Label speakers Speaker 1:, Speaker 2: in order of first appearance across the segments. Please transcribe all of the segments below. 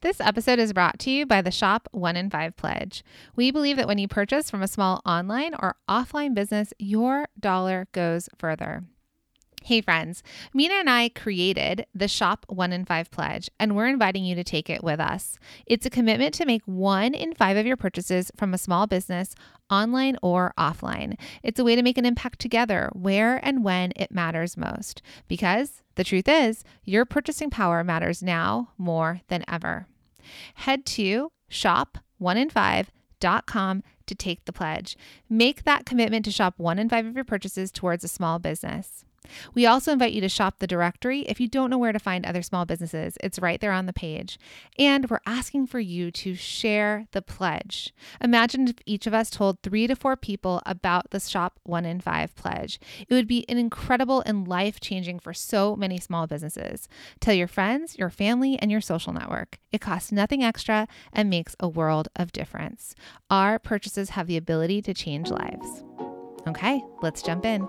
Speaker 1: This episode is brought to you by the Shop 1 in 5 Pledge. We believe that when you purchase from a small online or offline business, your dollar goes further. Hey, friends, Minna and I created the Shop 1 in 5 Pledge, and we're inviting you to take it with us. It's a commitment to make one in five of your purchases from a small business, online or offline. It's a way to make an impact together where and when it matters most. Because the truth is, your purchasing power matters now more than ever. Head to shop1in5.com to take the pledge. Make that commitment to shop one in five of your purchases towards a small business. We also invite you to shop the directory if you don't know where to find other small businesses. It's right there on the page. And we're asking for you to share the pledge. Imagine if each of us told three to four people about the Shop One in Five pledge. It would be an incredible and life changing for so many small businesses. Tell your friends, your family, and your social network. It costs nothing extra and makes a world of difference. Our purchases have the ability to change lives. Okay, let's jump in.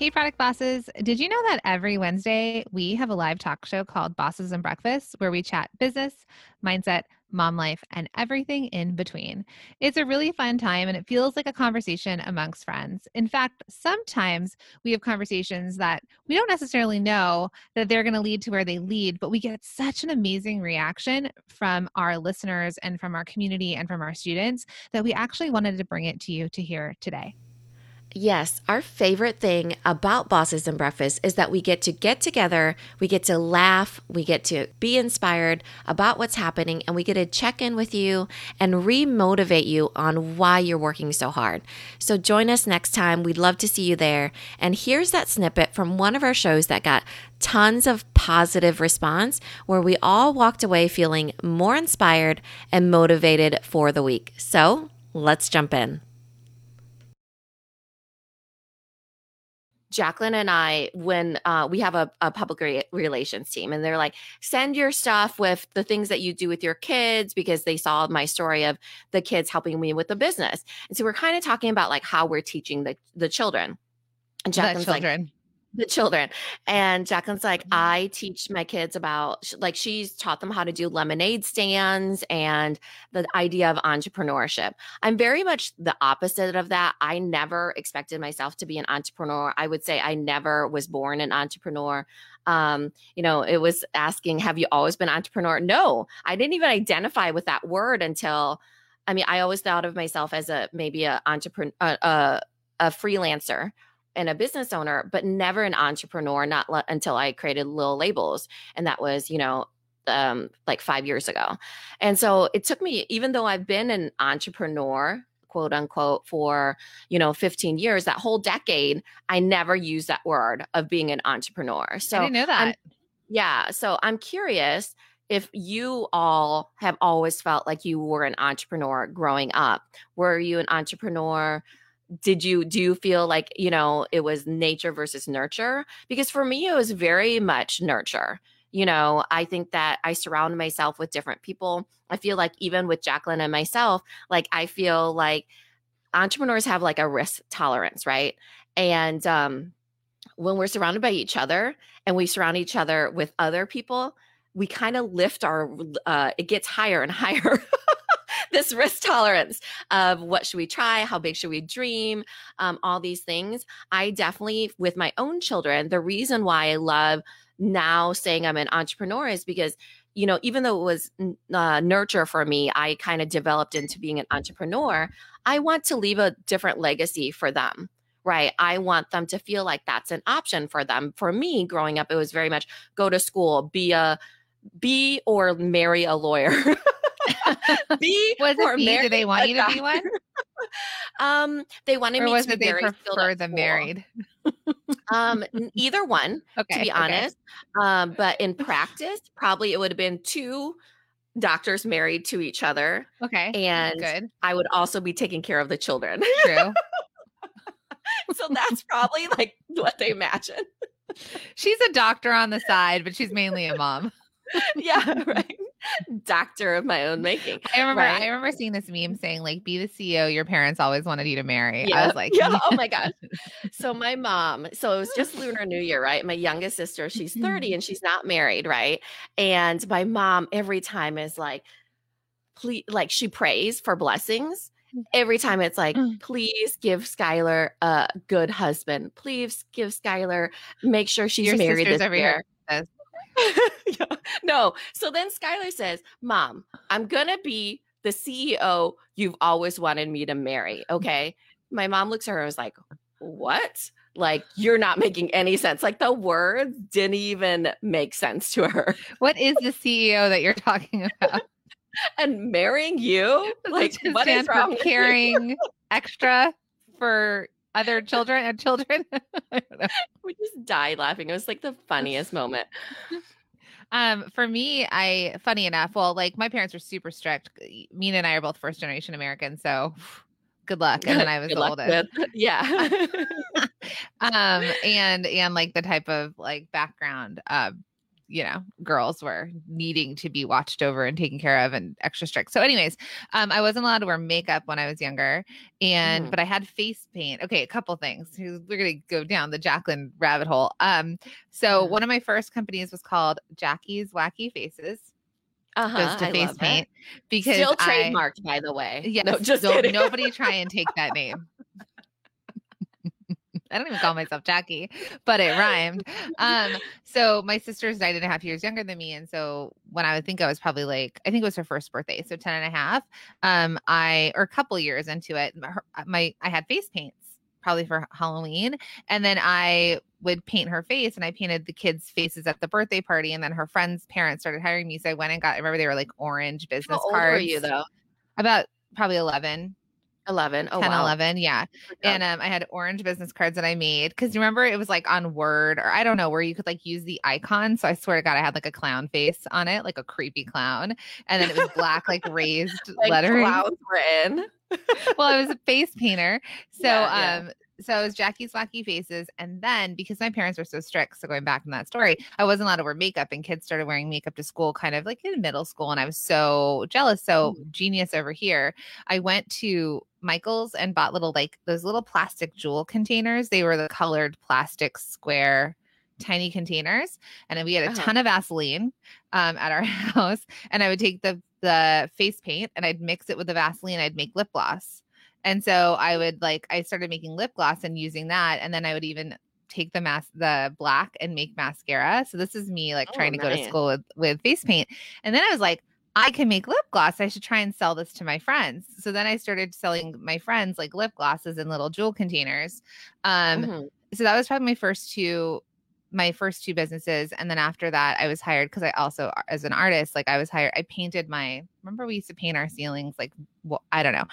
Speaker 1: Hey, product bosses. Did you know that every Wednesday we have a live talk show called Bosses and Breakfast where we chat business, mindset, mom life, and everything in between? It's a really fun time and it feels like a conversation amongst friends. In fact, sometimes we have conversations that we don't necessarily know that they're going to lead to where they lead, but we get such an amazing reaction from our listeners and from our community and from our students that we actually wanted to bring it to you to hear today.
Speaker 2: Yes, our favorite thing about Bosses and Breakfast is that we get to get together, we get to laugh, we get to be inspired about what's happening, and we get to check in with you and re-motivate you on why you're working so hard. So join us next time. We'd love to see you there. And here's that snippet from one of our shows that got tons of positive response where we all walked away feeling more inspired and motivated for the week. So let's jump in. Jacqueline and I, when uh, we have a, a public re- relations team, and they're like, send your stuff with the things that you do with your kids because they saw my story of the kids helping me with the business. And so we're kind of talking about like how we're teaching the, the children. And Jacqueline's
Speaker 1: the children.
Speaker 2: like, the children. And Jacqueline's like, I teach my kids about, like, she's taught them how to do lemonade stands and the idea of entrepreneurship. I'm very much the opposite of that. I never expected myself to be an entrepreneur. I would say I never was born an entrepreneur. Um, you know, it was asking, have you always been entrepreneur? No, I didn't even identify with that word until, I mean, I always thought of myself as a maybe a entrepreneur, uh, uh, a freelancer and a business owner, but never an entrepreneur, not l- until I created Little Labels. And that was, you know, um, like five years ago. And so it took me, even though I've been an entrepreneur, quote unquote, for, you know, 15 years, that whole decade, I never used that word of being an entrepreneur. So
Speaker 1: I didn't know that.
Speaker 2: I'm, yeah. So I'm curious if you all have always felt like you were an entrepreneur growing up. Were you an entrepreneur? Did you do you feel like you know it was nature versus nurture? Because for me it was very much nurture. You know i think that i surround myself with different people. I feel like even with jacqueline and myself like i feel like entrepreneurs have like a risk tolerance right? And um when we're surrounded by each other and we surround each other with other people we kind of lift our uh it gets higher and higher this risk tolerance of what should we try, how big should we dream, um, all these things. I definitely, with my own children, the reason why I love now saying I'm an entrepreneur is because you know, even though it was uh, nurture for me, I kind of developed into being an entrepreneur. I want to leave a different legacy for them right? I want them to feel like that's an option for them. For me, growing up, it was very much go to school, be a be or marry a lawyer. be
Speaker 1: Was
Speaker 2: or
Speaker 1: it B?
Speaker 2: marry
Speaker 1: Did they want you to be one?
Speaker 2: Um, they wanted
Speaker 1: Or
Speaker 2: me
Speaker 1: was
Speaker 2: to
Speaker 1: it
Speaker 2: be
Speaker 1: they
Speaker 2: very
Speaker 1: prefer the married?
Speaker 2: Um, either one,
Speaker 1: Okay.
Speaker 2: to be
Speaker 1: okay.
Speaker 2: honest. Um, but in practice, probably it would have been two doctors married to each other,
Speaker 1: Okay.
Speaker 2: and
Speaker 1: Good.
Speaker 2: I would also be taking care of the children.
Speaker 1: True.
Speaker 2: so that's probably like what they imagine.
Speaker 1: she's a doctor on the side, but she's mainly a mom.
Speaker 2: yeah, right. Doctor of my own making.
Speaker 1: I remember
Speaker 2: Right.
Speaker 1: I remember seeing this meme saying like be the CEO your parents always wanted you to marry. I was like,
Speaker 2: yeah. Oh my gosh. So my mom, so it was just Lunar New Year, right? My youngest sister, she's
Speaker 1: Mm-hmm.
Speaker 2: 30 and she's not married, right? And my mom every time is like, please, like she prays for blessings. Every time it's like,
Speaker 1: Mm.
Speaker 2: please give Skylar a good husband. Please give Skylar, make sure she's
Speaker 1: Your
Speaker 2: married this year.
Speaker 1: here.
Speaker 2: Yeah. No. So then Skylar says, Mom, I'm going to be the CEO you've always wanted me to marry. Okay. My mom looks at her and was like, What? Like, you're not making any sense. Like, the words didn't even make sense to her.
Speaker 1: What is the CEO that you're talking about?
Speaker 2: And marrying you? Like, what is wrong
Speaker 1: caring extra for other children and children? I don't know.
Speaker 2: We just died laughing. It was like the funniest moment.
Speaker 1: Um, for me, I funny enough, well, like my parents were super strict. Minna and I are both first generation Americans, so good luck. And then I was
Speaker 2: Good
Speaker 1: the oldest.
Speaker 2: with- Yeah.
Speaker 1: um and and like the type of like background uh you know girls were needing to be watched over and taken care of and extra strict so anyways um i wasn't allowed to wear makeup when i was younger and
Speaker 2: Mhm.
Speaker 1: but i had face paint okay a couple things we're gonna go down the jacqueline rabbit hole um so one of my first companies was called jackie's wacky faces
Speaker 2: uh-huh.
Speaker 1: goes to
Speaker 2: I
Speaker 1: face
Speaker 2: love it.
Speaker 1: paint because
Speaker 2: Still
Speaker 1: I-
Speaker 2: trademarked, by the way.
Speaker 1: Yeah,
Speaker 2: No, just
Speaker 1: don't- nobody try and take that name. I don't even call myself Jackie, but it rhymed. Um, so my sister's nine and a half years younger than me. And so when I would think I was probably like, I think it was her first birthday. So 10 and a half. Um, I, or a couple years into it, my, my, I had face paints probably for Halloween. And then I would paint her face and I painted the kids' faces at the birthday party. And then her friends' parents started hiring me. So I went and got, I remember they were like orange business
Speaker 2: How old
Speaker 1: cards.
Speaker 2: were you, though?
Speaker 1: About probably 11,
Speaker 2: 11. Oh,
Speaker 1: 10,
Speaker 2: wow.
Speaker 1: 11. Yeah. And um, I had orange business cards that I made because you remember it was like on Word or I don't know where you could like use the icon. So I swear to God, I had like a clown face on it, like a creepy clown, and then it was black, like raised
Speaker 2: like
Speaker 1: lettering.
Speaker 2: clowns were in.
Speaker 1: Well, I was a face painter, so
Speaker 2: Yeah, yeah.
Speaker 1: um, so it was Jackie's Wacky Faces, and then because my parents were so strict, so going back from that story, I wasn't allowed to wear makeup, and kids started wearing makeup to school, kind of like in middle school, and I was so jealous. So
Speaker 2: Mm.
Speaker 1: genius over here. I went to Michael's and bought little like those little plastic jewel containers. They were the colored plastic square tiny containers and then we had a
Speaker 2: Uh-huh.
Speaker 1: ton of Vaseline um, at our house and I would take the the face paint and I'd mix it with the Vaseline I'd make lip gloss and so I would like I started making lip gloss and using that and then I would even take the mask the black and make mascara so this is me like
Speaker 2: Oh,
Speaker 1: trying to go to school with with face paint and then I was like I can make lip gloss. I should try and sell this to my friends. So then I started selling my friends like lip glosses in little jewel containers. Um,
Speaker 2: Mhm.
Speaker 1: so that was probably my first two my first two businesses and then after that i was hired because i also as an artist like i was hired i painted my remember we used to paint our ceilings like well, i don't know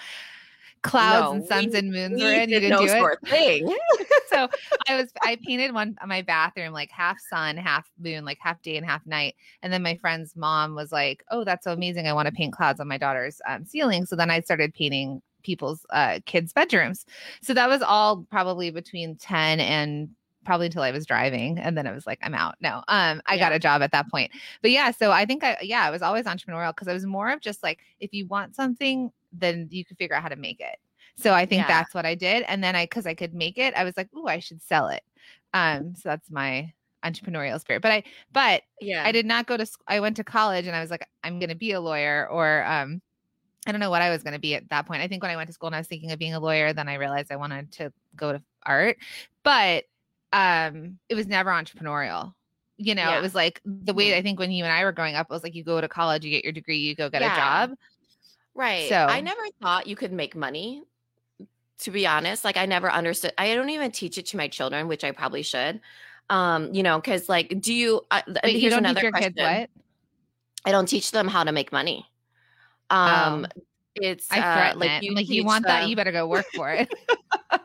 Speaker 1: clouds
Speaker 2: No,
Speaker 1: and suns
Speaker 2: we-
Speaker 1: and moons were in you
Speaker 2: did
Speaker 1: didn't
Speaker 2: no
Speaker 1: do it
Speaker 2: thing.
Speaker 1: so I was I painted one on my bathroom like half sun, half moon, like half day and half night. And then my friend's mom was like, "Oh, that's so amazing! I want to paint clouds on my daughter's um, ceiling." So then I started painting people's uh, kids' bedrooms. So that was all probably between ten and probably until I was driving, and then I was like, "I'm out." No, um, I got a job at that point. But yeah, so I think I yeah, I was always entrepreneurial because I was more of just like, if you want something, then you can figure out how to make it. So I think
Speaker 2: Yeah.
Speaker 1: that's what I did. And then I, cause I could make it, I was like, ooh, I should sell it. Um, so that's my entrepreneurial spirit. But I, but
Speaker 2: Yeah.
Speaker 1: I did not go to, sc- I went to college and I was like, I'm going to be a lawyer or, um, I don't know what I was going to be at that point. I think when I went to school and I was thinking of being a lawyer, then I realized I wanted to go to art, but, um, it was never entrepreneurial. You know,
Speaker 2: Yeah.
Speaker 1: it was like the way
Speaker 2: Mhm.
Speaker 1: I think when you and I were growing up, it was like you go to college, you get your degree, you go get
Speaker 2: Yeah.
Speaker 1: a job.
Speaker 2: Right.
Speaker 1: So-
Speaker 2: I never thought you could make money. To be honest, like I never understood. I don't even teach it to my children, which I probably should. Um, you know, because like, do you? Uh,
Speaker 1: Wait, you don't teach your
Speaker 2: question.
Speaker 1: kids what?
Speaker 2: I don't teach them how to make money. Um,
Speaker 1: Oh.
Speaker 2: it's
Speaker 1: I
Speaker 2: uh, like
Speaker 1: it.
Speaker 2: you
Speaker 1: I'm like, you want that? You better go work for it.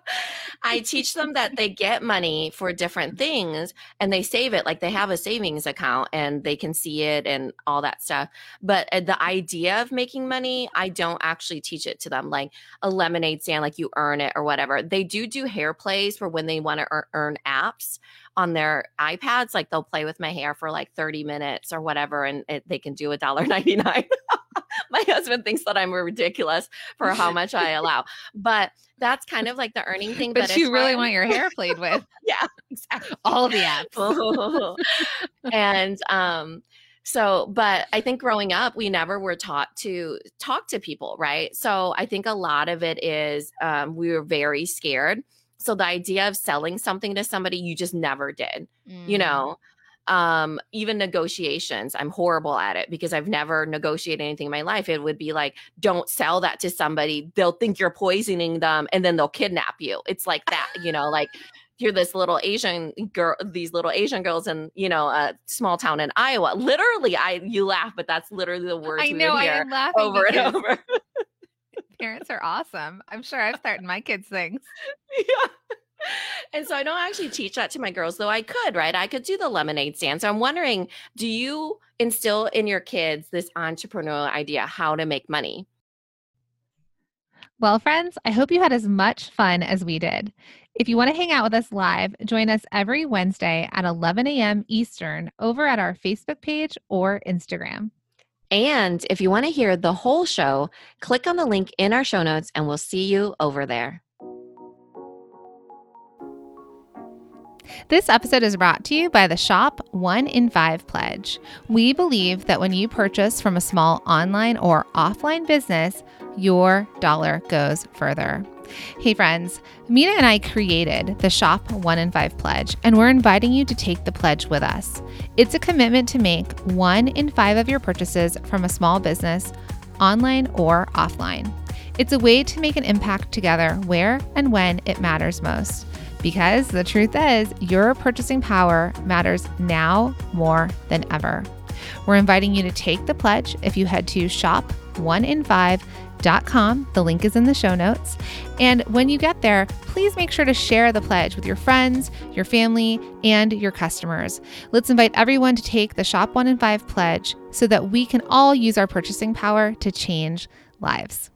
Speaker 2: I teach them that they get money for different things and they save it like they have a savings account and they can see it and all that stuff. But uh, the idea of making money, I don't actually teach it to them like a lemonade stand, like you earn it or whatever. They do do hair plays for when they want to earn, apps on their iPads. Like they'll play with my hair for like 30 minutes or whatever and it, they can do a dollar 99. my husband thinks that I'm ridiculous for how much I allow. But that's kind of like the earning thing.
Speaker 1: but
Speaker 2: it's
Speaker 1: you really want your hair played with.
Speaker 2: yeah, exactly.
Speaker 1: All the apps.
Speaker 2: and um so but i think growing up we never were taught to talk to people right so i think a lot of it is um, we were very scared so the idea of selling something to somebody you just never did
Speaker 1: Mm.
Speaker 2: you know um even negotiations i'm horrible at it because i've never negotiated anything in my life it would be like don't sell that to somebody they'll think you're poisoning them and then they'll kidnap you it's like that you know like you're this little asian girl these little asian girls in you know a small town in iowa literally i you laugh but that's literally the words
Speaker 1: I know. I'm laughing
Speaker 2: over and over
Speaker 1: parents are awesome. I'm sure I've started my kids things.
Speaker 2: yeah. And so I don't actually teach that to my girls, though I could, right? I could do the lemonade stand. So I'm wondering, do you instill in your kids this entrepreneurial idea how to make money?
Speaker 1: Well, friends, I hope you had as much fun as we did. If you want to hang out with us live, join us every Wednesday at 11 a.m. Eastern over at our Facebook page or Instagram.
Speaker 2: And if you want to hear the whole show, click on the link in our show notes and we'll see you over there.
Speaker 1: This episode is brought to you by the Shop 1 in 5 Pledge. We believe that when you purchase from a small online or offline business, your dollar goes further. Hey friends, Minna and I created the Shop 1 in 5 Pledge, and we're inviting you to take the pledge with us. It's a commitment to make one in five of your purchases from a small business, online or offline. It's a way to make an impact together where and when it matters most. Because the truth is, your purchasing power matters now more than ever. We're inviting you to take the pledge if you head to shop1in5.com. The link is in the show notes. And when you get there, please make sure to share the pledge with your friends, your family, and your customers. Let's invite everyone to take the Shop 1 in 5 pledge so that we can all use our purchasing power to change lives.